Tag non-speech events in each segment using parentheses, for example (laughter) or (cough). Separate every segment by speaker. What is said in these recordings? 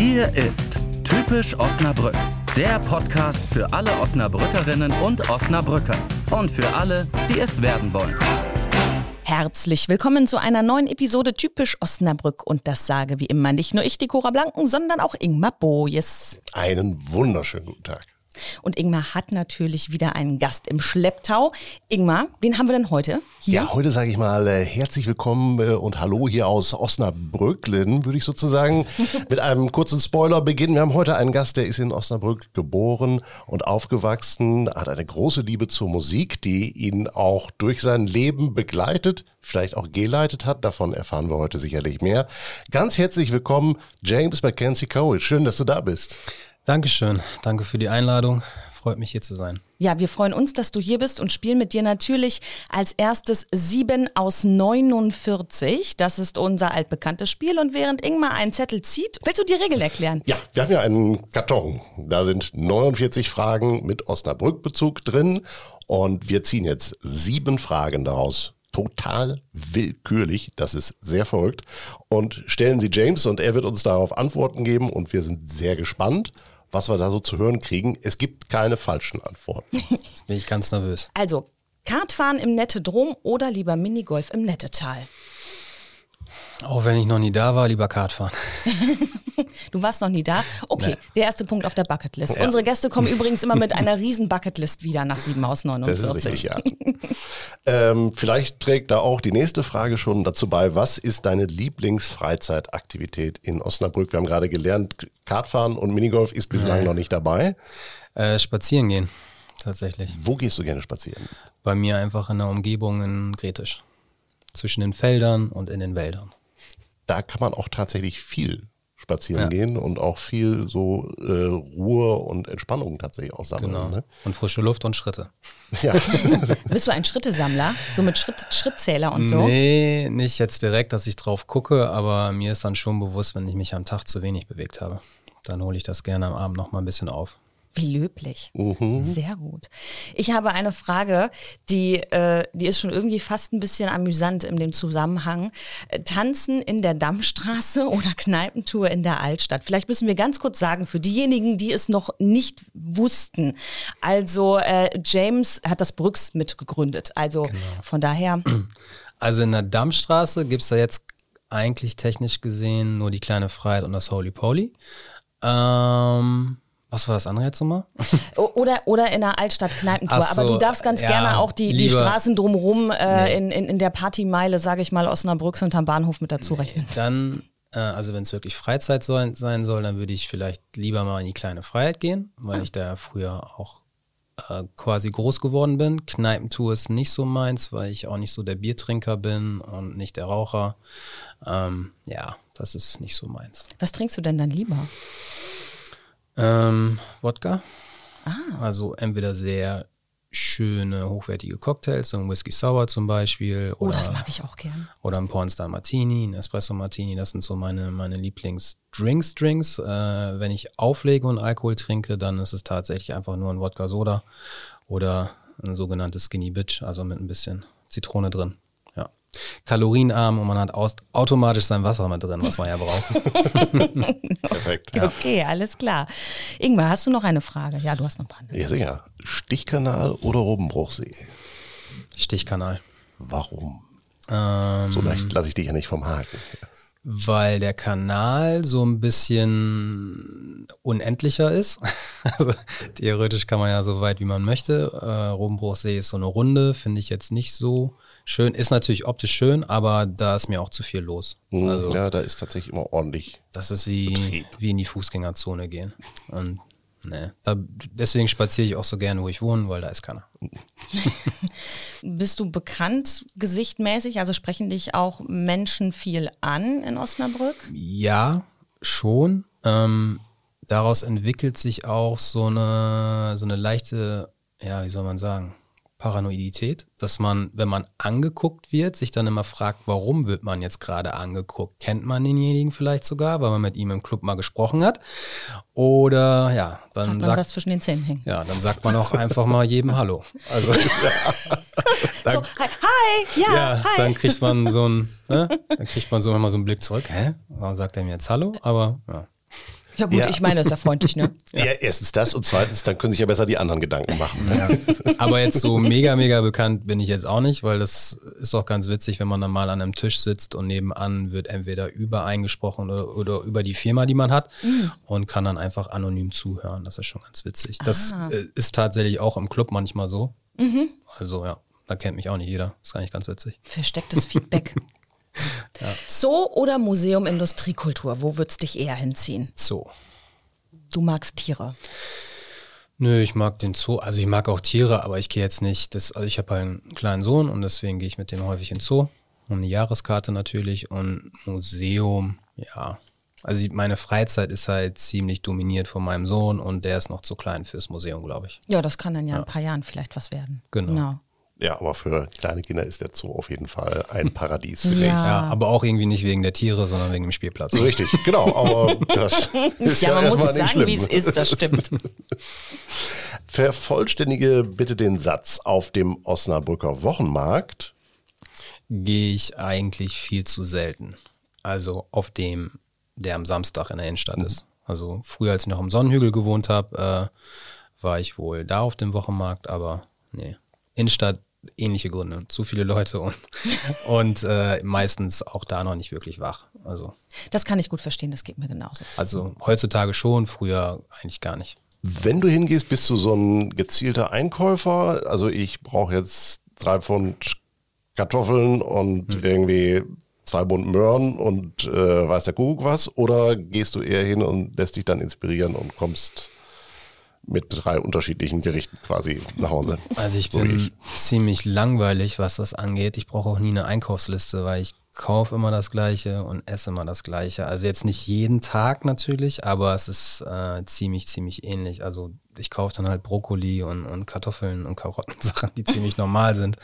Speaker 1: Hier ist Typisch Osnabrück, der Podcast für alle Osnabrückerinnen und Osnabrücker und für alle, die es werden wollen.
Speaker 2: Herzlich willkommen zu einer neuen Episode Typisch Osnabrück und das sage wie immer nicht nur ich, die Cora Blanken, sondern auch Ingmar Bojes.
Speaker 3: Einen wunderschönen guten Tag.
Speaker 2: Und Ingmar hat natürlich wieder einen Gast im Schlepptau. Ingmar, wen haben wir denn heute hier?
Speaker 3: Ja, heute sage ich mal äh, herzlich willkommen äh, und hallo hier aus Osnabrücklen, würde ich sozusagen (laughs) mit einem kurzen Spoiler beginnen. Wir haben heute einen Gast, der ist in Osnabrück geboren und aufgewachsen, hat eine große Liebe zur Musik, die ihn auch durch sein Leben begleitet, vielleicht auch geleitet hat. Davon erfahren wir heute sicherlich mehr. Ganz herzlich willkommen, James Mackenzie Cole. Schön, dass du da bist.
Speaker 4: Dankeschön. Danke für die Einladung. Freut mich hier zu sein.
Speaker 2: Ja, wir freuen uns, dass du hier bist und spielen mit dir natürlich als erstes 7 aus 49. Das ist unser altbekanntes Spiel. Und während Ingmar einen Zettel zieht, willst du die Regeln erklären?
Speaker 3: Ja, wir haben ja einen Karton. Da sind 49 Fragen mit Osnabrück-Bezug drin. Und wir ziehen jetzt sieben Fragen daraus total willkürlich, das ist sehr verrückt, und stellen sie James und er wird uns darauf Antworten geben und wir sind sehr gespannt was wir da so zu hören kriegen. Es gibt keine falschen Antworten.
Speaker 4: Jetzt (laughs) bin ich ganz nervös.
Speaker 2: Also, Kartfahren im Nettedrom oder lieber Minigolf im Nettetal?
Speaker 4: Auch wenn ich noch nie da war, lieber Kartfahren. (laughs)
Speaker 2: du warst noch nie da? Okay, nee. der erste Punkt auf der Bucketlist. Ja. Unsere Gäste kommen (laughs) übrigens immer mit einer riesen Bucketlist wieder nach 7 aus 49. Das ist richtig, ja. (laughs)
Speaker 3: ähm, vielleicht trägt da auch die nächste Frage schon dazu bei. Was ist deine Lieblingsfreizeitaktivität in Osnabrück? Wir haben gerade gelernt, Kartfahren und Minigolf ist bislang nee. noch nicht dabei.
Speaker 4: Äh, spazieren gehen, tatsächlich.
Speaker 3: Wo gehst du gerne spazieren?
Speaker 4: Bei mir einfach in der Umgebung in Gretisch. Zwischen den Feldern und in den Wäldern
Speaker 3: da kann man auch tatsächlich viel spazieren ja. gehen und auch viel so äh, Ruhe und Entspannung tatsächlich auch sammeln. Genau. Ne?
Speaker 4: Und frische Luft und Schritte. (laughs)
Speaker 2: Ja. (laughs) Bist du ein Schrittesammler? So mit Schritt, Schrittzähler und so?
Speaker 4: Nee, nicht jetzt direkt, dass ich drauf gucke, aber mir ist dann schon bewusst, wenn ich mich am Tag zu wenig bewegt habe. Dann hole ich das gerne am Abend noch mal ein bisschen auf.
Speaker 2: Wie löblich. Mhm. Sehr gut. Ich habe eine Frage, die, äh, die ist schon irgendwie fast ein bisschen amüsant in dem Zusammenhang. Äh, Tanzen in der Dammstraße (laughs) oder Kneipentour in der Altstadt? Vielleicht müssen wir ganz kurz sagen, für diejenigen, die es noch nicht wussten. Also äh, James hat das Brücks mitgegründet. Also genau. von daher.
Speaker 4: Also in der Dammstraße gibt es da jetzt eigentlich technisch gesehen nur die kleine Freiheit und das Holy Poly. Ähm, was war das andere jetzt nochmal?
Speaker 2: Oder, oder in der Altstadt-Kneipentour. So, Aber du darfst ganz ja, gerne auch die, die Straßen drumherum äh, nee. in, in, in der Partymeile, sage ich mal, Osnabrücks hinterm Bahnhof mit dazu rechnen.
Speaker 4: Nee, dann, äh, also wenn es wirklich Freizeit sein, sein soll, dann würde ich vielleicht lieber mal in die kleine Freiheit gehen, weil ah. ich da früher auch äh, quasi groß geworden bin. Kneipentour ist nicht so meins, weil ich auch nicht so der Biertrinker bin und nicht der Raucher. Ähm, ja, das ist nicht so meins.
Speaker 2: Was trinkst du denn dann lieber?
Speaker 4: Ähm, Wodka. Ah. Also entweder sehr schöne, hochwertige Cocktails, so ein Whisky Sour zum Beispiel.
Speaker 2: Oder, oh, das mag ich auch gern.
Speaker 4: Oder ein Pornstar Martini, ein Espresso Martini, das sind so meine, meine Lieblingsdrinks, Drinks. Äh, wenn ich auflege und Alkohol trinke, dann ist es tatsächlich einfach nur ein Wodka Soda oder ein sogenanntes Skinny Bitch, also mit ein bisschen Zitrone drin kalorienarm und man hat automatisch sein Wasser mit drin, was man ja braucht. (laughs)
Speaker 2: Perfekt. Ja. Okay, alles klar. Ingmar, hast du noch eine Frage? Ja, du hast noch ein paar.
Speaker 3: Ja, sicher. Stichkanal oder Robenbruchsee?
Speaker 4: Stichkanal.
Speaker 3: Warum? Ähm, so leicht lasse ich dich ja nicht vom Haken.
Speaker 4: Weil der Kanal so ein bisschen unendlicher ist. (laughs) also theoretisch kann man ja so weit wie man möchte. Äh, Robenbruchsee ist so eine Runde, finde ich jetzt nicht so schön. Ist natürlich optisch schön, aber da ist mir auch zu viel los.
Speaker 3: Mhm, also, ja, da ist tatsächlich immer ordentlich.
Speaker 4: Das ist wie, wie in die Fußgängerzone gehen. Und nee, da, deswegen spaziere ich auch so gerne, wo ich wohne, weil da ist keiner. (laughs)
Speaker 2: Bist du bekannt gesichtmäßig? Also sprechen dich auch Menschen viel an in Osnabrück?
Speaker 4: Ja, schon. Ähm, daraus entwickelt sich auch so eine, so eine leichte, ja, wie soll man sagen, Paranoidität, dass man, wenn man angeguckt wird, sich dann immer fragt, warum wird man jetzt gerade angeguckt? Kennt man denjenigen vielleicht sogar, weil man mit ihm im Club mal gesprochen hat? Oder ja, dann hat man sagt
Speaker 2: was zwischen den Zähnen hängen.
Speaker 4: Ja, dann sagt man auch einfach mal jedem Hallo. Also (laughs)
Speaker 2: dann, so, hi, ja, ja
Speaker 4: hi. dann kriegt man so ein, ne, dann kriegt man so immer so einen Blick zurück. Hä? Warum sagt er mir jetzt Hallo? Aber ja.
Speaker 2: Ja gut,
Speaker 3: Ja.
Speaker 2: ich meine, das ist ja freundlich, ne? (laughs)
Speaker 3: Ja. erstens das und zweitens, dann können sich ja besser die anderen Gedanken machen.
Speaker 4: Ja. Aber jetzt so mega, mega bekannt bin ich jetzt auch nicht, weil das ist auch ganz witzig, wenn man dann mal an einem Tisch sitzt und nebenan wird entweder übereingesprochen oder, oder über die Firma, die man hat und kann dann einfach anonym zuhören. Das ist schon ganz witzig. Das
Speaker 2: Ah.
Speaker 4: äh, ist tatsächlich auch im Club manchmal so. Also ja, da kennt mich auch nicht jeder. Das ist eigentlich ganz witzig.
Speaker 2: Verstecktes Feedback. (laughs) Zoo oder Museum Industriekultur? Wo würd's dich eher hinziehen?
Speaker 4: So.
Speaker 2: Du magst Tiere.
Speaker 4: Nö, ich mag den Zoo. Also ich mag auch Tiere, aber ich gehe jetzt nicht. Das, also ich habe einen kleinen Sohn und deswegen gehe ich mit dem häufig ins Zoo. Und eine Jahreskarte natürlich und Museum, ja. Also meine Freizeit ist halt ziemlich dominiert von meinem Sohn und der ist noch zu klein fürs Museum, glaube ich.
Speaker 2: Ja, das kann dann ja in ein paar Jahren vielleicht was werden.
Speaker 4: Genau.
Speaker 3: Ja, aber für kleine Kinder ist der Zoo auf jeden Fall ein Paradies, finde
Speaker 2: Ja.
Speaker 4: Ja, aber auch irgendwie nicht wegen der Tiere, sondern wegen dem Spielplatz.
Speaker 3: Richtig, genau. Aber das (laughs) ist ja,
Speaker 2: Ja, man muss es
Speaker 3: nicht
Speaker 2: sagen, wie es ist, das stimmt. (laughs)
Speaker 3: Vervollständige bitte den Satz auf dem Osnabrücker Wochenmarkt.
Speaker 4: Gehe ich eigentlich viel zu selten. Also auf dem, der am Samstag in der Innenstadt ist. Also früher, als ich noch am Sonnenhügel gewohnt habe, äh, war ich wohl da auf dem Wochenmarkt, aber nee. Innenstadt, ähnliche Gründe. Zu viele Leute und, (laughs) und äh, meistens auch da noch nicht wirklich wach. Also,
Speaker 2: Das kann ich gut verstehen, das geht mir genauso.
Speaker 4: also heutzutage schon, früher eigentlich gar nicht.
Speaker 3: Wenn du hingehst, bist du so ein gezielter Einkäufer. Also ich brauche jetzt drei Pfund Kartoffeln und
Speaker 2: Hm.
Speaker 3: irgendwie zwei Bund Möhren und äh, weiß der Kuckuck was. Oder gehst du eher hin und lässt dich dann inspirieren und kommst mit drei unterschiedlichen Gerichten quasi nach Hause?
Speaker 4: Also ich
Speaker 3: So
Speaker 4: bin ziemlich langweilig, was das angeht. Ich brauche auch nie eine Einkaufsliste, weil ich kaufe immer das Gleiche und esse immer das Gleiche. Also jetzt nicht jeden Tag natürlich, aber es ist äh, ziemlich, ziemlich ähnlich. Also ich kaufe dann halt Brokkoli und, und Kartoffeln und Karotten, Sachen, die ziemlich normal sind.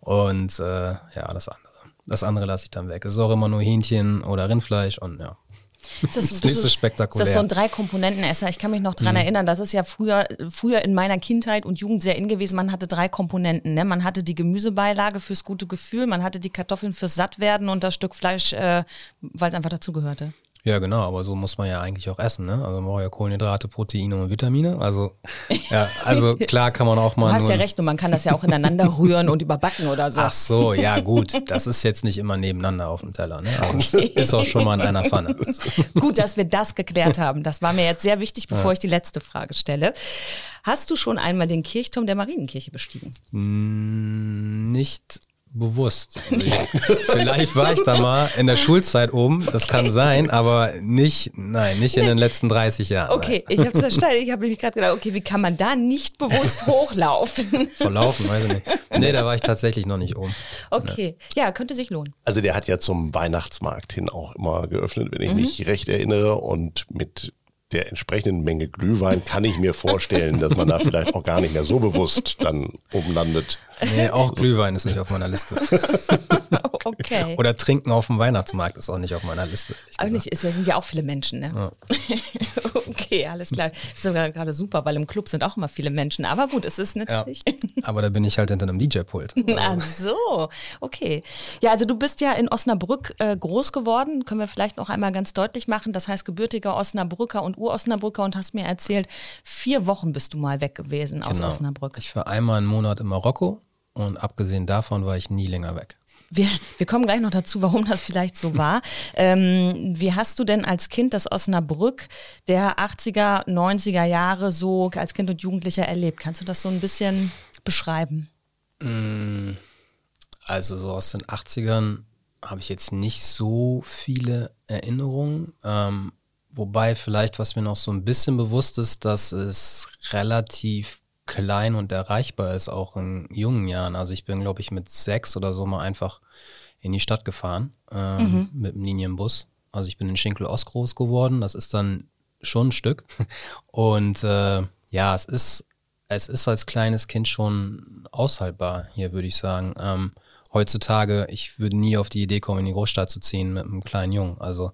Speaker 4: Und äh, ja, das andere. Das andere lasse ich dann weg. Es ist auch immer nur Hähnchen oder Rindfleisch und ja.
Speaker 2: Das
Speaker 4: ist nicht so spektakulär.
Speaker 2: Das ist so ein Drei-Komponenten-Esser. Ich kann mich noch dran
Speaker 3: Mhm.
Speaker 2: erinnern, das ist ja früher, früher in meiner Kindheit und Jugend sehr in gewesen. Man hatte drei Komponenten. Ne? Man hatte die Gemüsebeilage fürs gute Gefühl, man hatte die Kartoffeln fürs Sattwerden und das Stück Fleisch, äh, weil es einfach dazugehörte.
Speaker 4: Ja, genau, aber so muss man ja eigentlich auch essen, ne? Also man braucht ja Kohlenhydrate, Proteine und Vitamine. Also, ja, also (laughs) klar kann man auch
Speaker 2: Du
Speaker 4: mal.
Speaker 2: hast
Speaker 4: nur
Speaker 2: ja recht und man kann das ja auch ineinander rühren und überbacken oder so.
Speaker 4: Ach so, ja gut, das ist jetzt nicht immer nebeneinander auf dem Teller, ne? (laughs) Aber es ist auch schon mal in einer (laughs) Pfanne.
Speaker 2: Gut, dass wir das geklärt haben. Das war mir jetzt sehr wichtig, bevor ich die letzte Frage stelle. Hast du schon einmal den Kirchturm der Marienkirche bestiegen?
Speaker 4: Mm, Nicht bewusst. Vielleicht war ich da mal in der Schulzeit oben, das kann sein, aber nicht, nein, nicht in den letzten 30 Jahren.
Speaker 2: Okay, ich habe verstanden. Ich habe nämlich gerade gedacht, okay, wie kann man da nicht bewusst (laughs) hochlaufen?
Speaker 4: Nein. Verlaufen, weiß ich nicht. Nee, da war ich tatsächlich noch nicht oben.
Speaker 2: Okay, ja, könnte sich lohnen.
Speaker 3: Also der hat ja zum Weihnachtsmarkt hin auch immer geöffnet, wenn ich
Speaker 2: Mhm.
Speaker 3: mich recht erinnere. Und mit der entsprechenden Menge Glühwein kann ich mir vorstellen, dass man da vielleicht auch gar nicht mehr so bewusst dann oben landet.
Speaker 4: Nee, auch Glühwein ist nicht auf meiner Liste. (laughs)
Speaker 2: Okay.
Speaker 4: Oder Trinken auf dem Weihnachtsmarkt ist auch nicht auf meiner Liste. gesagt.
Speaker 2: nicht, ist ja, sind ja auch viele Menschen, ne? (laughs) okay, alles klar. Das ist sogar gerade super, weil im Club sind auch immer viele Menschen. Aber gut, es ist
Speaker 4: Ja.
Speaker 2: natürlich. (laughs)
Speaker 4: Aber da bin ich halt hinter einem DJ-Pult.
Speaker 2: Ach so, okay. Ja, also du bist ja in Osnabrück äh, groß geworden, können wir vielleicht noch einmal ganz deutlich machen. Das heißt gebürtiger Osnabrücker und Ur-Osnabrücker und hast mir erzählt, vier Wochen bist du mal weg gewesen aus
Speaker 4: Genau.
Speaker 2: Osnabrück.
Speaker 4: Ich war einmal einen Monat in Marokko und abgesehen davon war ich nie länger weg.
Speaker 2: Wir, wir kommen gleich noch dazu, warum das vielleicht so war. Ähm, wie hast du denn als Kind das Osnabrück der 80er, 90er Jahre so als Kind und Jugendlicher erlebt? Kannst du das so ein bisschen beschreiben?
Speaker 4: Also so aus den 80ern habe ich jetzt nicht so viele Erinnerungen. Ähm, wobei vielleicht, was mir noch so ein bisschen bewusst ist, dass es relativ klein und erreichbar ist, auch in jungen Jahren. Also ich bin, glaube ich, mit sechs oder so mal einfach in die Stadt gefahren ähm, mit dem Linienbus. Also ich bin in Schinkel Ost groß geworden. Das ist dann schon ein Stück. (laughs) Und äh, ja, es ist, es ist als kleines Kind schon aushaltbar hier, würde ich sagen. Ähm, heutzutage, ich würde nie auf die Idee kommen, in die Großstadt zu ziehen mit einem kleinen Jungen. Also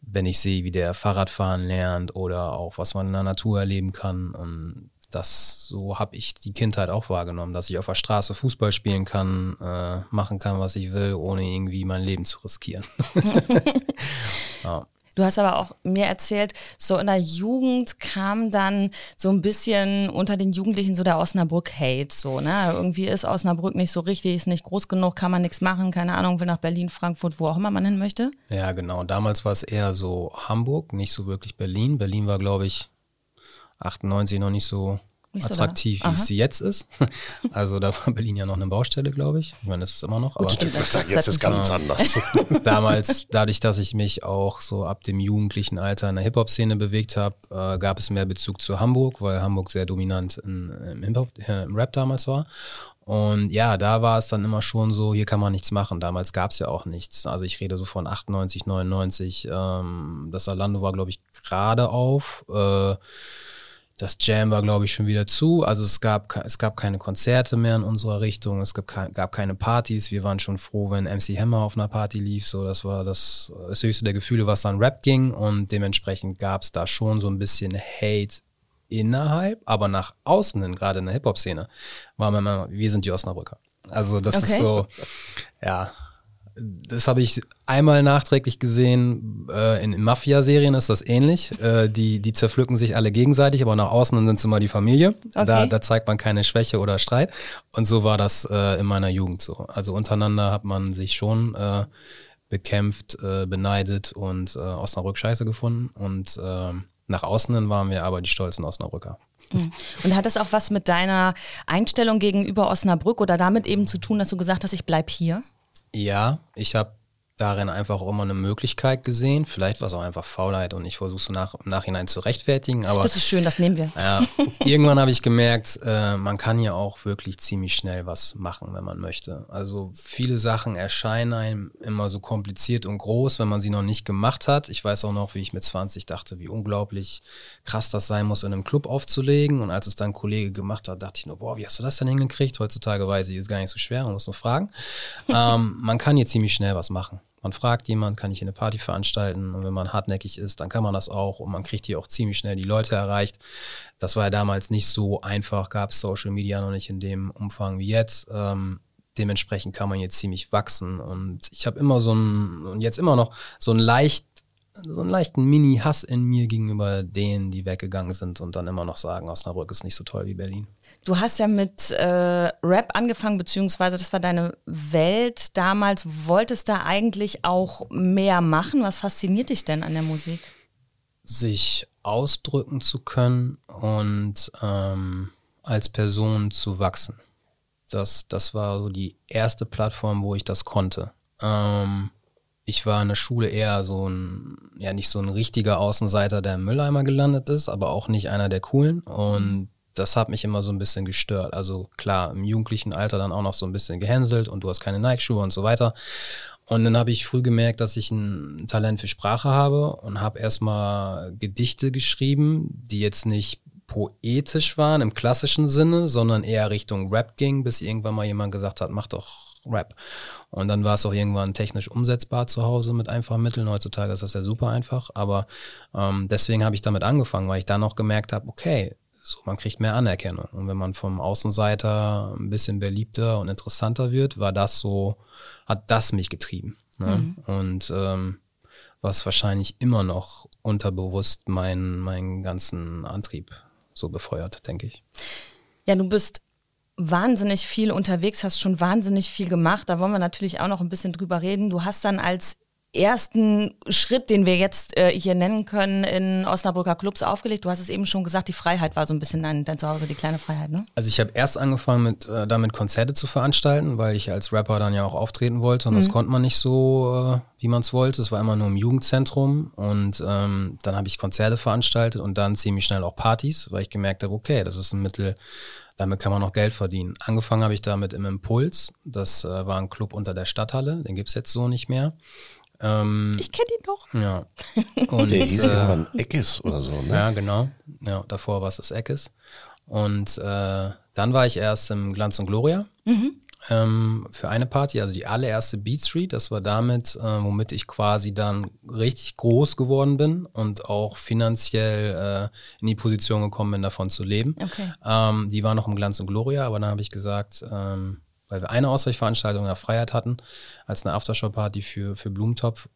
Speaker 4: wenn ich sehe, wie der Fahrradfahren lernt oder auch was man in der Natur erleben kann. Und das so habe ich die Kindheit auch wahrgenommen, dass ich auf der Straße Fußball spielen kann, äh, machen kann, was ich will, ohne irgendwie mein Leben zu riskieren. (laughs) ja.
Speaker 2: Du hast aber auch mir erzählt, so in der Jugend kam dann so ein bisschen unter den Jugendlichen so der Osnabrück-Hate. So, ne? Irgendwie ist Osnabrück nicht so richtig, ist nicht groß genug, kann man nichts machen, keine Ahnung, will nach Berlin, Frankfurt, wo auch immer man hin möchte.
Speaker 4: Ja, genau. Damals war es eher so Hamburg, nicht so wirklich Berlin. Berlin war, glaube ich, 98 noch nicht so nicht attraktiv, so wie es jetzt ist. (laughs) Also da war Berlin ja noch eine Baustelle, glaube ich. Ich meine, das ist immer noch.
Speaker 3: Aber Gut, ich würde sagen, jetzt ist ganz anders. (laughs)
Speaker 4: Damals, dadurch, dass ich mich auch so ab dem jugendlichen Alter in der Hip-Hop-Szene bewegt habe, äh, gab es mehr Bezug zu Hamburg, weil Hamburg sehr dominant in, im, Hip-Hop, äh, im Rap damals war. Und ja, da war es dann immer schon so, hier kann man nichts machen. Damals gab es ja auch nichts. Also ich rede so von 98, 99. Ähm, das Alando war, glaube ich, gerade auf. Äh, das Jam war, glaube ich, schon wieder zu. Also es gab, es gab keine Konzerte mehr in unserer Richtung. Es gab, gab keine Partys. Wir waren schon froh, wenn MC Hammer auf einer Party lief. So, das war das, das höchste der Gefühle, was an Rap ging. Und dementsprechend gab es da schon so ein bisschen Hate innerhalb, aber nach außen, gerade in der Hip-Hop-Szene, war man immer, wir sind die Osnabrücker. Also das okay. ist so, ja, das habe ich einmal nachträglich gesehen. Äh, in, in Mafia-Serien ist das ähnlich. Äh, die, die zerpflücken sich alle gegenseitig, aber nach außen sind es immer die Familie. Okay. Da, da zeigt man keine Schwäche oder Streit. Und so war das äh, in meiner Jugend so. Also untereinander hat man sich schon äh, bekämpft, äh, beneidet und äh, Osnabrück scheiße gefunden. Und äh, nach außen waren wir aber die stolzen Osnabrücker.
Speaker 2: Mhm. Und hat das auch was mit deiner Einstellung gegenüber Osnabrück oder damit eben zu tun, dass du gesagt hast, ich bleib hier?
Speaker 4: Ja, ich habe darin einfach auch immer eine Möglichkeit gesehen. Vielleicht war es auch einfach Faulheit und ich versuche es nach, im Nachhinein zu rechtfertigen. Aber
Speaker 2: das ist schön, das nehmen wir.
Speaker 4: Ja, irgendwann habe ich gemerkt, äh, man kann ja auch wirklich ziemlich schnell was machen, wenn man möchte. Also viele Sachen erscheinen einem immer so kompliziert und groß, wenn man sie noch nicht gemacht hat. Ich weiß auch noch, wie ich mit 20 dachte, wie unglaublich krass das sein muss, in einem Club aufzulegen. Und als es dann ein Kollege gemacht hat, dachte ich nur, boah, wie hast du das denn hingekriegt? Heutzutage weiß ich, ist gar nicht so schwer, man muss nur fragen. ähm, man kann hier ziemlich schnell was machen. Man fragt jemand, kann ich hier eine Party veranstalten? Und wenn man hartnäckig ist, dann kann man das auch und man kriegt hier auch ziemlich schnell die Leute erreicht. Das war ja damals nicht so einfach, gab es Social Media noch nicht in dem Umfang wie jetzt. Ähm, dementsprechend kann man jetzt ziemlich wachsen. Und ich habe immer so ein, und jetzt immer noch so ein leicht so einen leichten Mini-Hass in mir gegenüber denen, die weggegangen sind und dann immer noch sagen, Osnabrück ist nicht so toll wie Berlin.
Speaker 2: Du hast ja mit äh, Rap angefangen, beziehungsweise das war deine Welt damals. Wolltest da eigentlich auch mehr machen? Was fasziniert dich denn an der Musik?
Speaker 4: Sich ausdrücken zu können und ähm, als Person zu wachsen. Das, das war so die erste Plattform, wo ich das konnte. Ähm, ich war in der Schule eher so ein, ja nicht so ein richtiger Außenseiter, der im Mülleimer gelandet ist, aber auch nicht einer der coolen. Und das hat mich immer so ein bisschen gestört. Also klar, im jugendlichen Alter dann auch noch so ein bisschen gehänselt und du hast keine Nike-Schuhe und so weiter. Und dann habe ich früh gemerkt, dass ich ein Talent für Sprache habe und habe erstmal Gedichte geschrieben, die jetzt nicht poetisch waren im klassischen Sinne, sondern eher Richtung Rap ging, bis irgendwann mal jemand gesagt hat, mach doch Rap. Und dann war es auch irgendwann technisch umsetzbar zu Hause mit einfachen Mitteln. Heutzutage ist das ja super einfach, aber ähm, deswegen habe ich damit angefangen, weil ich dann auch gemerkt habe, okay, so, man kriegt mehr Anerkennung. Und wenn man vom Außenseiter ein bisschen beliebter und interessanter wird, war das so, hat das mich getrieben. Ne? Mhm. Und ähm, was wahrscheinlich immer noch unterbewusst meinen, meinen ganzen Antrieb so befeuert, denke ich.
Speaker 2: Ja, du bist wahnsinnig viel unterwegs, hast schon wahnsinnig viel gemacht. Da wollen wir natürlich auch noch ein bisschen drüber reden. Du hast dann als ersten Schritt, den wir jetzt äh, hier nennen können, in Osnabrücker Clubs aufgelegt? Du hast es eben schon gesagt, die Freiheit war so ein bisschen dein, dein Zuhause, die kleine Freiheit, ne?
Speaker 4: Also ich habe erst angefangen, mit, äh, damit Konzerte zu veranstalten, weil ich als Rapper dann ja auch auftreten wollte und mhm. das konnte man nicht so, äh, wie man es wollte. Es war immer nur im Jugendzentrum und ähm, dann habe ich Konzerte veranstaltet und dann ziemlich schnell auch Partys, weil ich gemerkt habe, okay, das ist ein Mittel, damit kann man auch Geld verdienen. Angefangen habe ich damit im Impuls. Das äh, war ein Club unter der Stadthalle, den gibt es jetzt so nicht mehr.
Speaker 2: Ähm, ich kenne ihn doch.
Speaker 4: Ja.
Speaker 3: Und, der hieß äh, irgendwann Eckes oder so, ne?
Speaker 4: Ja, genau. Ja, davor war es das Eckes. Und äh, dann war ich erst im Glanz und Gloria mhm. ähm, für eine Party, also die allererste Beat Street. Das war damit, äh, womit ich quasi dann richtig groß geworden bin und auch finanziell äh, in die Position gekommen bin, davon zu leben. Okay. Ähm, die war noch im Glanz und Gloria, aber dann habe ich gesagt, ähm, weil wir eine Ausweichveranstaltung der Freiheit hatten, als eine Aftershow-Party für, für Blumentopf,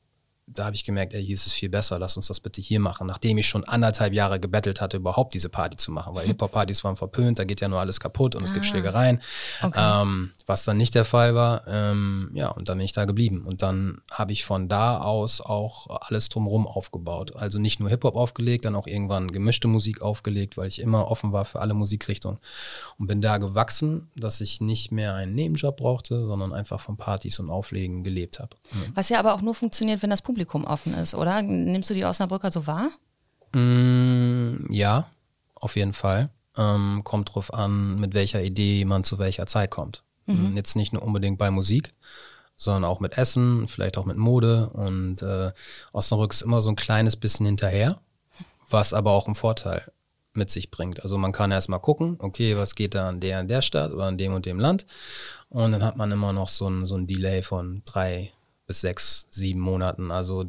Speaker 4: da habe ich gemerkt, ey, hier ist es viel besser, lass uns das bitte hier machen. Nachdem ich schon anderthalb Jahre gebettelt hatte, überhaupt diese Party zu machen, weil. (laughs) Hip-Hop-Partys waren verpönt, da geht ja nur alles kaputt und es gibt ah. Schlägereien, okay. ähm, was dann nicht der Fall war. Ähm, ja, und dann bin ich da geblieben. Und dann habe ich von da aus auch alles drumherum aufgebaut. Also nicht nur Hip-Hop aufgelegt, dann auch irgendwann gemischte Musik aufgelegt, weil ich immer offen war für alle Musikrichtungen. Und bin da gewachsen, dass ich nicht mehr einen Nebenjob brauchte, sondern einfach von Partys und Auflegen gelebt habe.
Speaker 2: Mhm. Was ja aber auch nur funktioniert, wenn das Publikum Publikum offen ist, oder? Nimmst du die Osnabrücker so wahr?
Speaker 4: Mm, ja, auf jeden Fall. Ähm, kommt drauf an, mit welcher Idee man zu welcher Zeit kommt. Mhm. Mm, jetzt nicht nur unbedingt bei Musik, sondern auch mit Essen, vielleicht auch mit Mode. Und äh, Osnabrück ist immer so ein kleines bisschen hinterher, was aber auch einen Vorteil mit sich bringt. Also man kann erstmal gucken, okay, was geht da an der und der Stadt oder an dem und dem Land. Und dann hat man immer noch so ein, so ein Delay von drei, bis sechs, sieben Monaten. Also,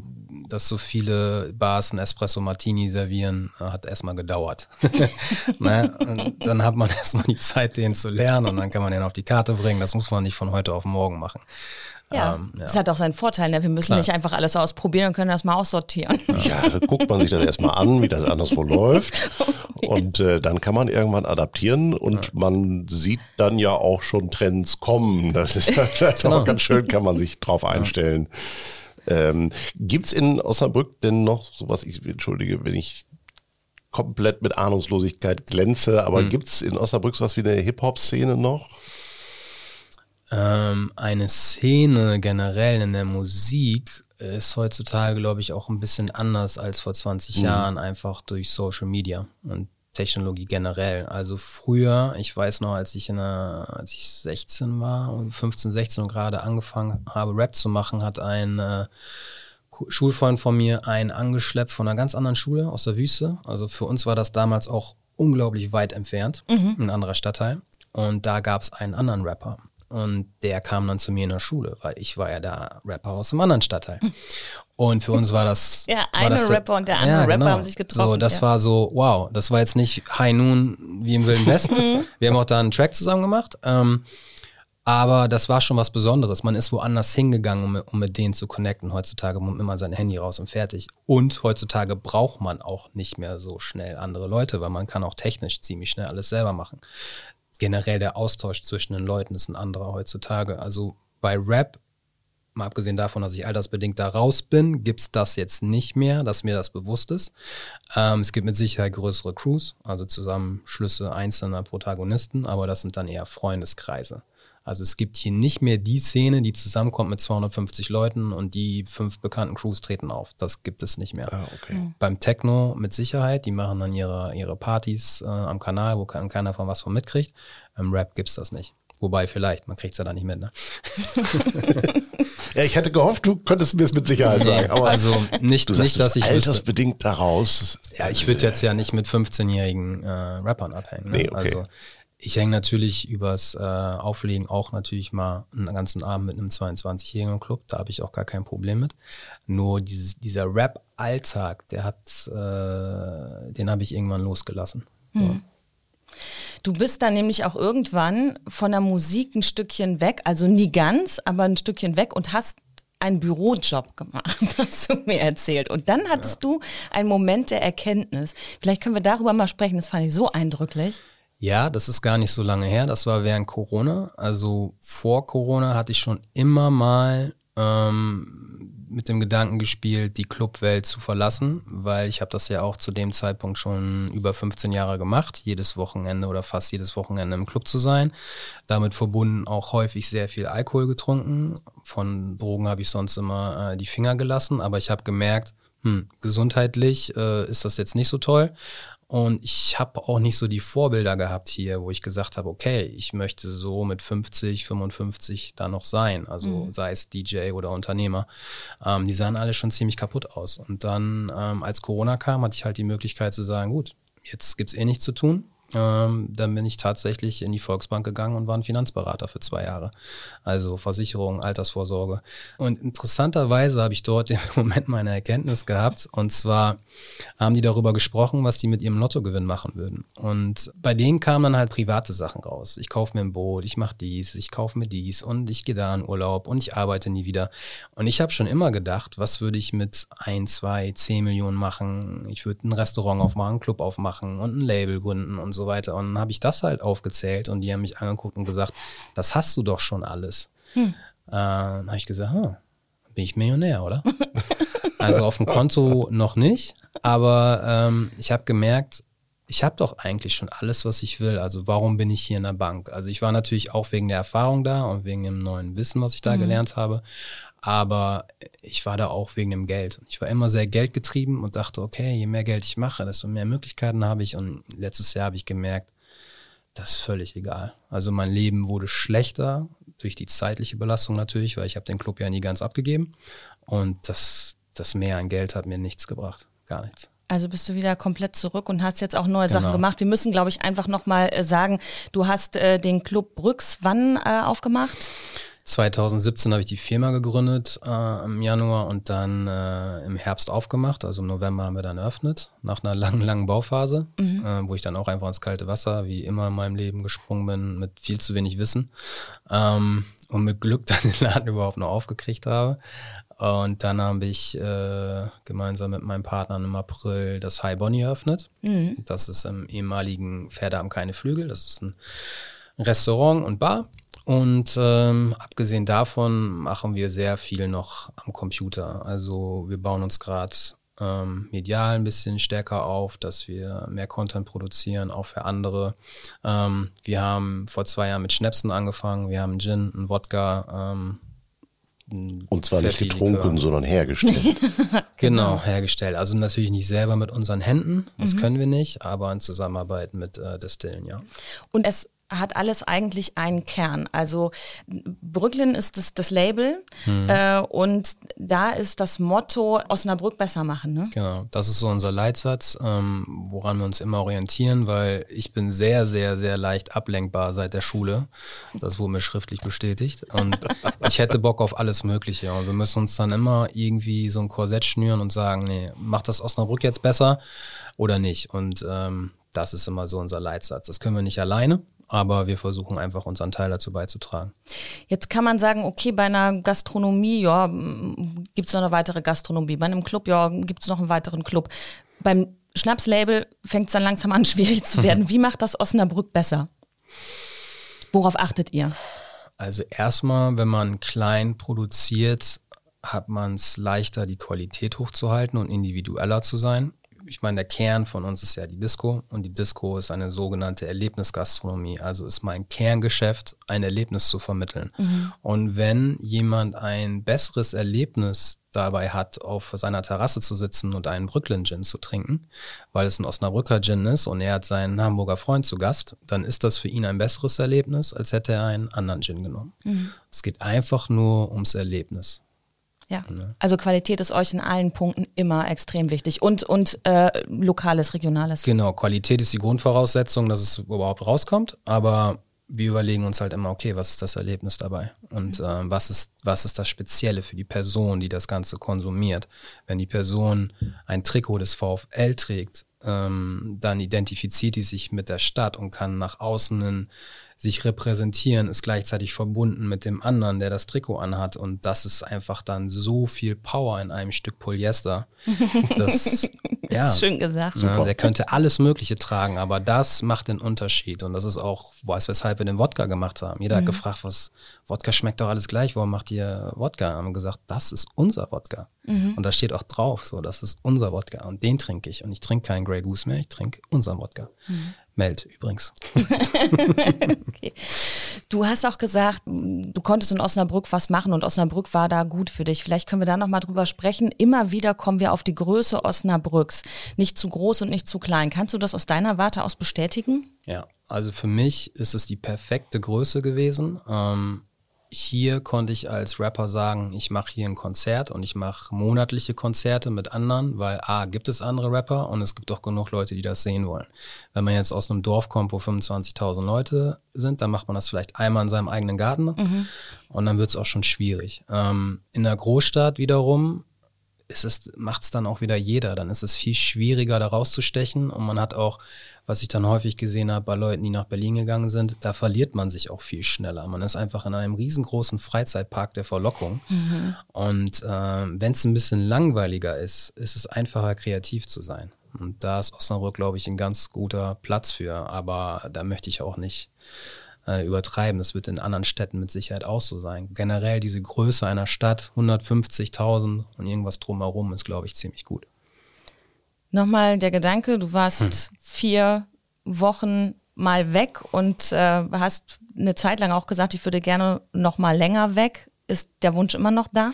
Speaker 4: dass so viele Bars ein Espresso Martini servieren, hat erstmal gedauert. (laughs) ne? dann hat man (laughs) erstmal die Zeit, den zu lernen und dann kann man den auf die Karte bringen. Das muss man nicht von heute auf morgen machen.
Speaker 2: Ja, ähm, ja. das hat auch seinen Vorteil. Ne? Wir müssen Klar. nicht einfach alles ausprobieren und können das mal aussortieren.
Speaker 3: Ja, da guckt man sich das erstmal an, wie das anderswo läuft. (laughs) Okay. Und äh, dann kann man irgendwann adaptieren und ja. man sieht dann ja auch schon Trends kommen. Das ist ja (laughs) vielleicht genau. auch ganz schön, kann man sich drauf einstellen. Ähm, Gibt es in Osnabrück denn noch sowas, ich entschuldige, wenn ich komplett mit Ahnungslosigkeit glänze, aber hm. gibt es in Osnabrück sowas wie eine Hip-Hop-Szene noch?
Speaker 4: Ähm, eine Szene generell in der Musik ist heutzutage, glaube ich, auch ein bisschen anders als vor 20 mhm. Jahren, einfach durch Social Media und Technologie generell. Also früher, ich weiß noch, als ich in der, als ich 16 war, 15, 16 und gerade angefangen habe, Rap zu machen, hat ein äh, Schulfreund von mir einen angeschleppt von einer ganz anderen Schule aus der Wüste. Also für uns war das damals auch unglaublich weit entfernt, mhm. ein anderer Stadtteil. Und da gab es einen anderen Rapper. Und der kam dann zu mir in der Schule, weil ich war ja der Rapper aus einem anderen Stadtteil. Und für uns war das. (laughs)
Speaker 2: ja, eine das Rapper und der andere ja, genau. Rapper haben sich getroffen.
Speaker 4: So, das
Speaker 2: ja.
Speaker 4: war so, wow, das war jetzt nicht High Noon wie im Wilden Westen. (laughs) Mhm. Wir haben auch da einen Track zusammen gemacht. Ähm, aber das war schon was Besonderes. Man ist woanders hingegangen, um, um mit denen zu connecten. Heutzutage nimmt man sein Handy raus und fertig. Und heutzutage braucht man auch nicht mehr so schnell andere Leute, weil man kann auch technisch ziemlich schnell alles selber machen generell der Austausch zwischen den Leuten ist ein anderer heutzutage. Also bei Rap, mal abgesehen davon, dass ich altersbedingt da raus bin, gibt es das jetzt nicht mehr, dass mir das bewusst ist. Ähm, es gibt mit Sicherheit größere Crews, also Zusammenschlüsse einzelner Protagonisten, aber das sind dann eher Freundeskreise. Also es gibt hier nicht mehr die Szene, die zusammenkommt mit 250 Leuten und die fünf bekannten Crews treten auf. Das gibt es nicht mehr. Ah, okay. mhm. Beim Techno mit Sicherheit, die machen dann ihre, ihre Partys äh, am Kanal, wo keiner von was von mitkriegt. Im Rap gibt es das nicht. Wobei vielleicht, man kriegt es ja da nicht mit, ne? (laughs)
Speaker 3: ja, ich hätte gehofft, du könntest mir es mit Sicherheit sagen. Aber
Speaker 4: also nicht,
Speaker 3: du
Speaker 4: nicht dass ich
Speaker 3: altersbedingt daraus.
Speaker 4: Ja, ich würde jetzt ja nicht mit 15-jährigen äh, Rappern abhängen. Ne? Nee, okay. Also ich hänge natürlich übers äh, Auflegen auch natürlich mal einen ganzen Abend mit einem 22-jährigen Club, da habe ich auch gar kein Problem mit. Nur dieses, dieser Rap-Alltag, der hat, äh, den habe ich irgendwann losgelassen. Hm.
Speaker 2: Du bist dann nämlich auch irgendwann von der Musik ein Stückchen weg, also nie ganz, aber ein Stückchen weg und hast einen Bürojob gemacht, (laughs) hast du mir erzählt. Und dann hattest ja. du einen Moment der Erkenntnis. Vielleicht können wir darüber mal sprechen, das fand ich so eindrücklich.
Speaker 4: Ja, das ist gar nicht so lange her. Das war während Corona. Also vor Corona hatte ich schon immer mal ähm, mit dem Gedanken gespielt, die Clubwelt zu verlassen, weil ich habe das ja auch zu dem Zeitpunkt schon über 15 Jahre gemacht, jedes Wochenende oder fast jedes Wochenende im Club zu sein. Damit verbunden auch häufig sehr viel Alkohol getrunken. Von Drogen habe ich sonst immer äh, die Finger gelassen, aber ich habe gemerkt, hm, gesundheitlich äh, ist das jetzt nicht so toll. Und ich habe auch nicht so die Vorbilder gehabt hier, wo ich gesagt habe, okay, ich möchte so mit 50, 55 da noch sein. Also mhm. sei es DJ oder Unternehmer. Ähm, die sahen alle schon ziemlich kaputt aus. Und dann, ähm, als Corona kam, hatte ich halt die Möglichkeit zu sagen, gut, jetzt gibt es eh nichts zu tun. Ähm, dann bin ich tatsächlich in die Volksbank gegangen und war ein Finanzberater für zwei Jahre. Also Versicherung, Altersvorsorge. Und interessanterweise habe ich dort (laughs) im Moment meine Erkenntnis gehabt. Und zwar haben die darüber gesprochen, was die mit ihrem Lottogewinn machen würden. Und bei denen kamen dann halt private Sachen raus. Ich kaufe mir ein Boot, ich mache dies, ich kaufe mir dies und ich gehe da in Urlaub und ich arbeite nie wieder. Und ich habe schon immer gedacht, was würde ich mit ein, zwei, zehn Millionen machen? Ich würde ein Restaurant aufmachen, einen Club aufmachen und ein Label gründen und so weiter. Und dann habe ich das halt aufgezählt und die haben mich angeguckt und gesagt, das hast du doch schon alles. Hm. Äh, dann habe ich gesagt, hm, bin ich Millionär, oder? (laughs) also auf dem Konto noch nicht, aber ähm, ich habe gemerkt, ich habe doch eigentlich schon alles, was ich will. Also warum bin ich hier in der Bank? Also ich war natürlich auch wegen der Erfahrung da und wegen dem neuen Wissen, was ich da mhm. gelernt habe. Aber ich war da auch wegen dem Geld. Ich war immer sehr geldgetrieben und dachte, okay, je mehr Geld ich mache, desto mehr Möglichkeiten habe ich. Und letztes Jahr habe ich gemerkt, das ist völlig egal. Also mein Leben wurde schlechter durch die zeitliche Belastung natürlich, weil ich habe den Club ja nie ganz abgegeben. Und das, das Mehr an Geld hat mir nichts gebracht. Gar nichts.
Speaker 2: Also bist du wieder komplett zurück und hast jetzt auch neue genau. Sachen gemacht. Wir müssen, glaube ich, einfach nochmal äh, sagen, du hast äh, den Club Brüx wann äh, aufgemacht?
Speaker 4: 2017 habe ich die Firma gegründet äh, im Januar und dann äh, im Herbst aufgemacht. Also im November haben wir dann eröffnet, nach einer langen, langen Bauphase, mhm. äh, wo ich dann auch einfach ins kalte Wasser, wie immer in meinem Leben, gesprungen bin, mit viel zu wenig Wissen. Ähm, und mit Glück (laughs) dann den Laden überhaupt noch aufgekriegt habe. Und dann habe ich äh, gemeinsam mit meinem Partner im April das High Bonnie eröffnet. Mhm. Das ist im ehemaligen Pferde haben keine Flügel. Das ist ein Restaurant und Bar. Und ähm, abgesehen davon machen wir sehr viel noch am Computer. Also wir bauen uns gerade ähm, medial ein bisschen stärker auf, dass wir mehr Content produzieren, auch für andere. Ähm, wir haben vor zwei Jahren mit Schnäpsen angefangen. Wir haben Gin, einen Wodka, ähm,
Speaker 3: und zwar nicht getrunken, sondern hergestellt. (laughs)
Speaker 4: genau, hergestellt. Also natürlich nicht selber mit unseren Händen, das mhm. können wir nicht, aber in Zusammenarbeit mit äh, Destillen, ja.
Speaker 2: Und es hat alles eigentlich einen Kern. Also Brooklyn ist das, das Label hm. äh, und da ist das Motto Osnabrück besser machen. Ne?
Speaker 4: Genau, das ist so unser Leitsatz, ähm, woran wir uns immer orientieren, weil ich bin sehr, sehr, sehr leicht ablenkbar seit der Schule. Das wurde mir schriftlich bestätigt und (laughs) ich hätte Bock auf alles Mögliche und wir müssen uns dann immer irgendwie so ein Korsett schnüren und sagen, nee, macht das Osnabrück jetzt besser oder nicht? Und ähm, das ist immer so unser Leitsatz. Das können wir nicht alleine aber wir versuchen einfach unseren Teil dazu beizutragen.
Speaker 2: Jetzt kann man sagen, okay, bei einer Gastronomie, ja, gibt es noch eine weitere Gastronomie. Bei einem Club, ja, gibt es noch einen weiteren Club. Beim Schnapslabel fängt es dann langsam an, (laughs) schwierig zu werden. (laughs) Wie macht das Osnabrück besser? Worauf achtet ihr?
Speaker 4: Also erstmal, wenn man klein produziert, hat man es leichter, die Qualität hochzuhalten und individueller zu sein ich meine, der Kern von uns ist ja die Disco und die Disco ist eine sogenannte Erlebnisgastronomie. Also ist mein Kerngeschäft, ein Erlebnis zu vermitteln. Mhm. Und wenn jemand ein besseres Erlebnis dabei hat, auf seiner Terrasse zu sitzen und einen Brooklyn Gin zu trinken, weil es ein Osnabrücker Gin ist und er hat seinen Hamburger Freund zu Gast, dann ist das für ihn ein besseres Erlebnis, als hätte er einen anderen Gin genommen. Mhm. Es geht einfach nur ums Erlebnis.
Speaker 2: Ja, ne? also Qualität ist euch in allen Punkten immer extrem wichtig und, und äh, lokales, regionales.
Speaker 4: Genau, Qualität ist die Grundvoraussetzung, dass es überhaupt rauskommt, aber wir überlegen uns halt immer, okay, was ist das Erlebnis dabei und äh, was, ist, was ist das Spezielle für die Person, die das Ganze konsumiert. Wenn die Person ein Trikot des VfL trägt, ähm, dann identifiziert die sich mit der Stadt und kann nach außen hin sich repräsentieren, ist gleichzeitig verbunden mit dem anderen, der das Trikot anhat. Und das ist einfach dann so viel Power in einem Stück Polyester. Das, (laughs)
Speaker 2: ja, ist schön gesagt.
Speaker 4: Ja, der könnte alles Mögliche tragen, aber das macht den Unterschied. Und das ist auch, weiß weshalb wir den Wodka gemacht haben. Jeder mhm. hat gefragt, was Wodka schmeckt doch alles gleich, warum macht ihr Wodka? Haben wir gesagt, das ist unser Wodka. Mhm. Und da steht auch drauf, so, das ist unser Wodka. Und den trinke ich. Und ich trinke keinen Grey Goose mehr, ich trinke unseren Wodka. Mhm. Meld übrigens. (laughs) (laughs)
Speaker 2: okay. Du hast auch gesagt, du konntest in Osnabrück was machen und Osnabrück war da gut für dich. Vielleicht können wir da nochmal drüber sprechen. Immer wieder kommen wir auf die Größe Osnabrücks. Nicht zu groß und nicht zu klein. Kannst du das aus deiner Warte aus bestätigen?
Speaker 4: Ja, also für mich ist es die perfekte Größe gewesen. Ähm, hier konnte ich als Rapper sagen, ich mache hier ein Konzert und ich mache monatliche Konzerte mit anderen, weil A, gibt es andere Rapper und es gibt auch genug Leute, die das sehen wollen. Wenn man jetzt aus einem Dorf kommt, wo 25.000 Leute sind, dann macht man das vielleicht einmal in seinem eigenen Garten mhm. und dann wird es auch schon schwierig. Ähm, in der Großstadt wiederum ist es, macht es dann auch wieder jeder. Dann ist es viel schwieriger, da rauszustechen. Und man hat auch, was ich dann häufig gesehen habe bei Leuten, die nach Berlin gegangen sind, da verliert man sich auch viel schneller. Man ist einfach in einem riesengroßen Freizeitpark der Verlockung. Mhm. Und äh, wenn es ein bisschen langweiliger ist, ist es einfacher, kreativ zu sein. Und da ist Osnabrück, glaube ich, ein ganz guter Platz für. Aber da möchte ich auch nicht äh, übertreiben. Das wird in anderen Städten mit Sicherheit auch so sein. Generell diese Größe einer Stadt, 150.000 und irgendwas drumherum, ist, glaube ich, ziemlich gut.
Speaker 2: Nochmal der Gedanke, du warst hm. vier Wochen mal weg und äh, hast eine Zeit lang auch gesagt, ich würde gerne noch mal länger weg. Ist der Wunsch immer noch da?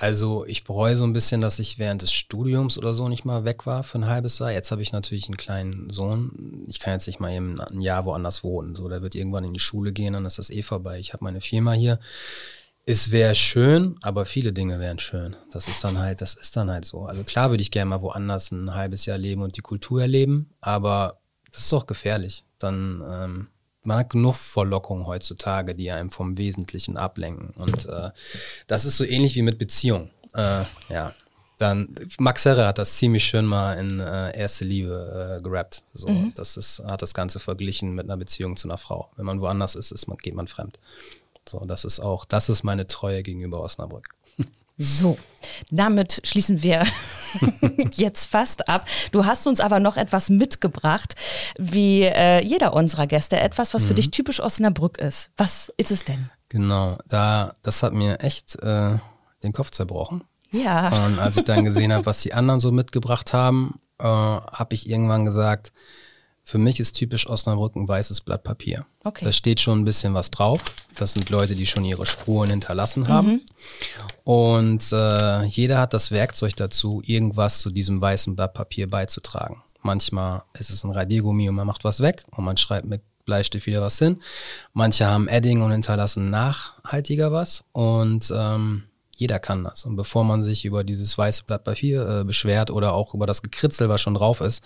Speaker 4: Also ich bereue so ein bisschen, dass ich während des Studiums oder so nicht mal weg war für ein halbes Jahr. Jetzt habe ich natürlich einen kleinen Sohn. Ich kann jetzt nicht mal eben ein Jahr woanders wohnen. So, der wird irgendwann in die Schule gehen, dann ist das eh vorbei. Ich habe meine Firma hier. Es wäre schön, aber viele Dinge wären schön. Das ist dann halt, das ist dann halt so. Also klar würde ich gerne mal woanders ein halbes Jahr leben und die Kultur erleben, aber das ist doch gefährlich. Dann ähm, man hat genug Verlockungen heutzutage, die einem vom Wesentlichen ablenken. Und äh, das ist so ähnlich wie mit Beziehungen. Äh, ja. Dann, Max Herre hat das ziemlich schön mal in äh, Erste Liebe äh, gerappt. So, mhm. Das ist, hat das Ganze verglichen mit einer Beziehung zu einer Frau. Wenn man woanders ist, ist man, geht man fremd. So, das ist auch, das ist meine Treue gegenüber Osnabrück.
Speaker 2: So, damit schließen wir (laughs) jetzt fast ab. Du hast uns aber noch etwas mitgebracht, wie äh, jeder unserer Gäste, etwas, was mhm. für dich typisch Osnabrück ist. Was ist es denn?
Speaker 4: Genau, da, das hat mir echt äh, den Kopf zerbrochen.
Speaker 2: Ja.
Speaker 4: Und als ich dann gesehen habe, was die anderen so mitgebracht haben, äh, habe ich irgendwann gesagt, für mich ist typisch Osnabrück ein weißes Blatt Papier. Okay. Da steht schon ein bisschen was drauf. Das sind Leute, die schon ihre Spuren hinterlassen haben. Mhm. Und äh, jeder hat das Werkzeug dazu, irgendwas zu diesem weißen Blatt Papier beizutragen. Manchmal ist es ein Radiergummi und man macht was weg und man schreibt mit Bleistift wieder was hin. Manche haben Edding und hinterlassen nachhaltiger was. Und ähm, jeder kann das. Und bevor man sich über dieses weiße Blatt Papier äh, beschwert oder auch über das Gekritzel, was schon drauf ist,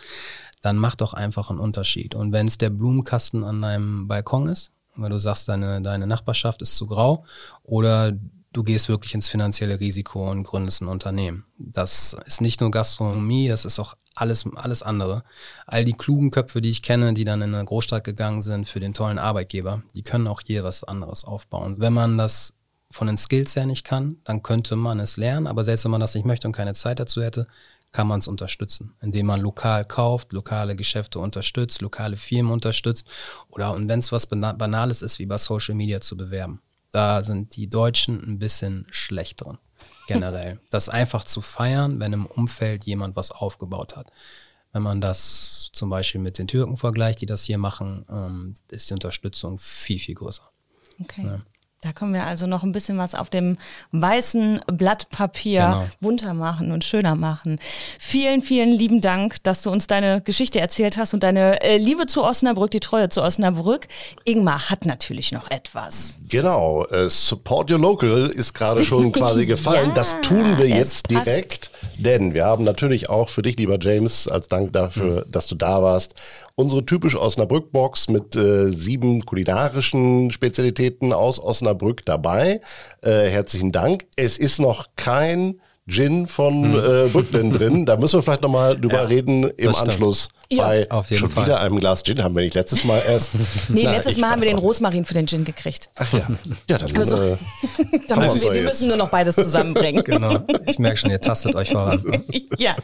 Speaker 4: dann mach doch einfach einen Unterschied. Und wenn es der Blumenkasten an deinem Balkon ist, weil du sagst, deine, deine Nachbarschaft ist zu grau, oder du gehst wirklich ins finanzielle Risiko und gründest ein Unternehmen. Das ist nicht nur Gastronomie, das ist auch alles, alles andere. All die klugen Köpfe, die ich kenne, die dann in eine Großstadt gegangen sind für den tollen Arbeitgeber, die können auch hier was anderes aufbauen. Wenn man das von den Skills her nicht kann, dann könnte man es lernen, aber selbst wenn man das nicht möchte und keine Zeit dazu hätte, kann man es unterstützen, indem man lokal kauft, lokale Geschäfte unterstützt, lokale Firmen unterstützt oder und wenn es was Banales ist, wie bei Social Media zu bewerben. Da sind die Deutschen ein bisschen schlecht drin, generell. (laughs) das einfach zu feiern, wenn im Umfeld jemand was aufgebaut hat. Wenn man das zum Beispiel mit den Türken vergleicht, die das hier machen, ähm, ist die Unterstützung viel, viel größer.
Speaker 2: Okay. Ja. Da können wir also noch ein bisschen was auf dem weißen Blatt Papier genau. bunter machen und schöner machen. Vielen, vielen lieben Dank, dass du uns deine Geschichte erzählt hast und deine äh, Liebe zu Osnabrück, die Treue zu Osnabrück. Ingmar hat natürlich noch etwas.
Speaker 3: Genau, äh, Support Your Local ist gerade schon (laughs) quasi gefallen. ja, das tun wir jetzt direkt, denn wir haben natürlich auch für dich, lieber James, als Dank dafür, mhm. dass du da warst, unsere typische Osnabrück-Box mit äh, sieben kulinarischen Spezialitäten aus Osnabrück dabei. Äh, herzlichen Dank. Es ist noch kein Gin von hm. äh, Brooklyn drin. Da müssen wir vielleicht nochmal drüber ja, reden im Anschluss. Ja. Bei auf jeden schon Fall. wieder einem Glas Gin haben wir nicht letztes Mal erst. (laughs)
Speaker 2: nee, Na, letztes Mal haben wir den Rosmarin für den Gin gekriegt.
Speaker 3: Ach ja. Ja, dann
Speaker 2: also, äh, (laughs) da müssen wir, wir müssen nur noch beides zusammenbringen. (laughs)
Speaker 4: genau. Ich merke schon, ihr tastet euch voran.
Speaker 2: ja.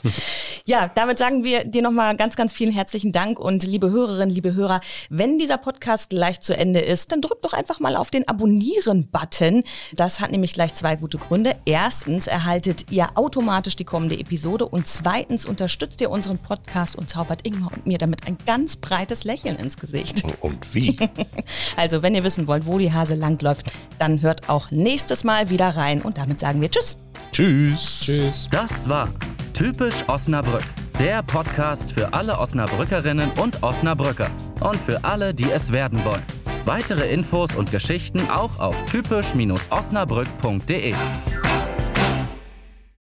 Speaker 2: Ja, damit sagen wir dir nochmal ganz, ganz vielen herzlichen Dank und liebe Hörerinnen, liebe Hörer, wenn dieser Podcast gleich zu Ende ist, dann drückt doch einfach mal auf den Abonnieren-Button. Das hat nämlich gleich zwei gute Gründe. Erstens erhaltet ihr automatisch die kommende Episode und zweitens unterstützt ihr unseren Podcast und zaubert Ingmar und mir damit ein ganz breites Lächeln ins Gesicht.
Speaker 3: Und wie? (laughs)
Speaker 2: also, wenn ihr wissen wollt, wo die Hase langläuft, dann hört auch nächstes Mal wieder rein und damit sagen wir Tschüss.
Speaker 3: Tschüss.
Speaker 1: Tschüss. Das war Typisch Osnabrück, der Podcast für alle Osnabrückerinnen und Osnabrücker und für alle, die es werden wollen. Weitere Infos und Geschichten auch auf typisch-osnabrück.de.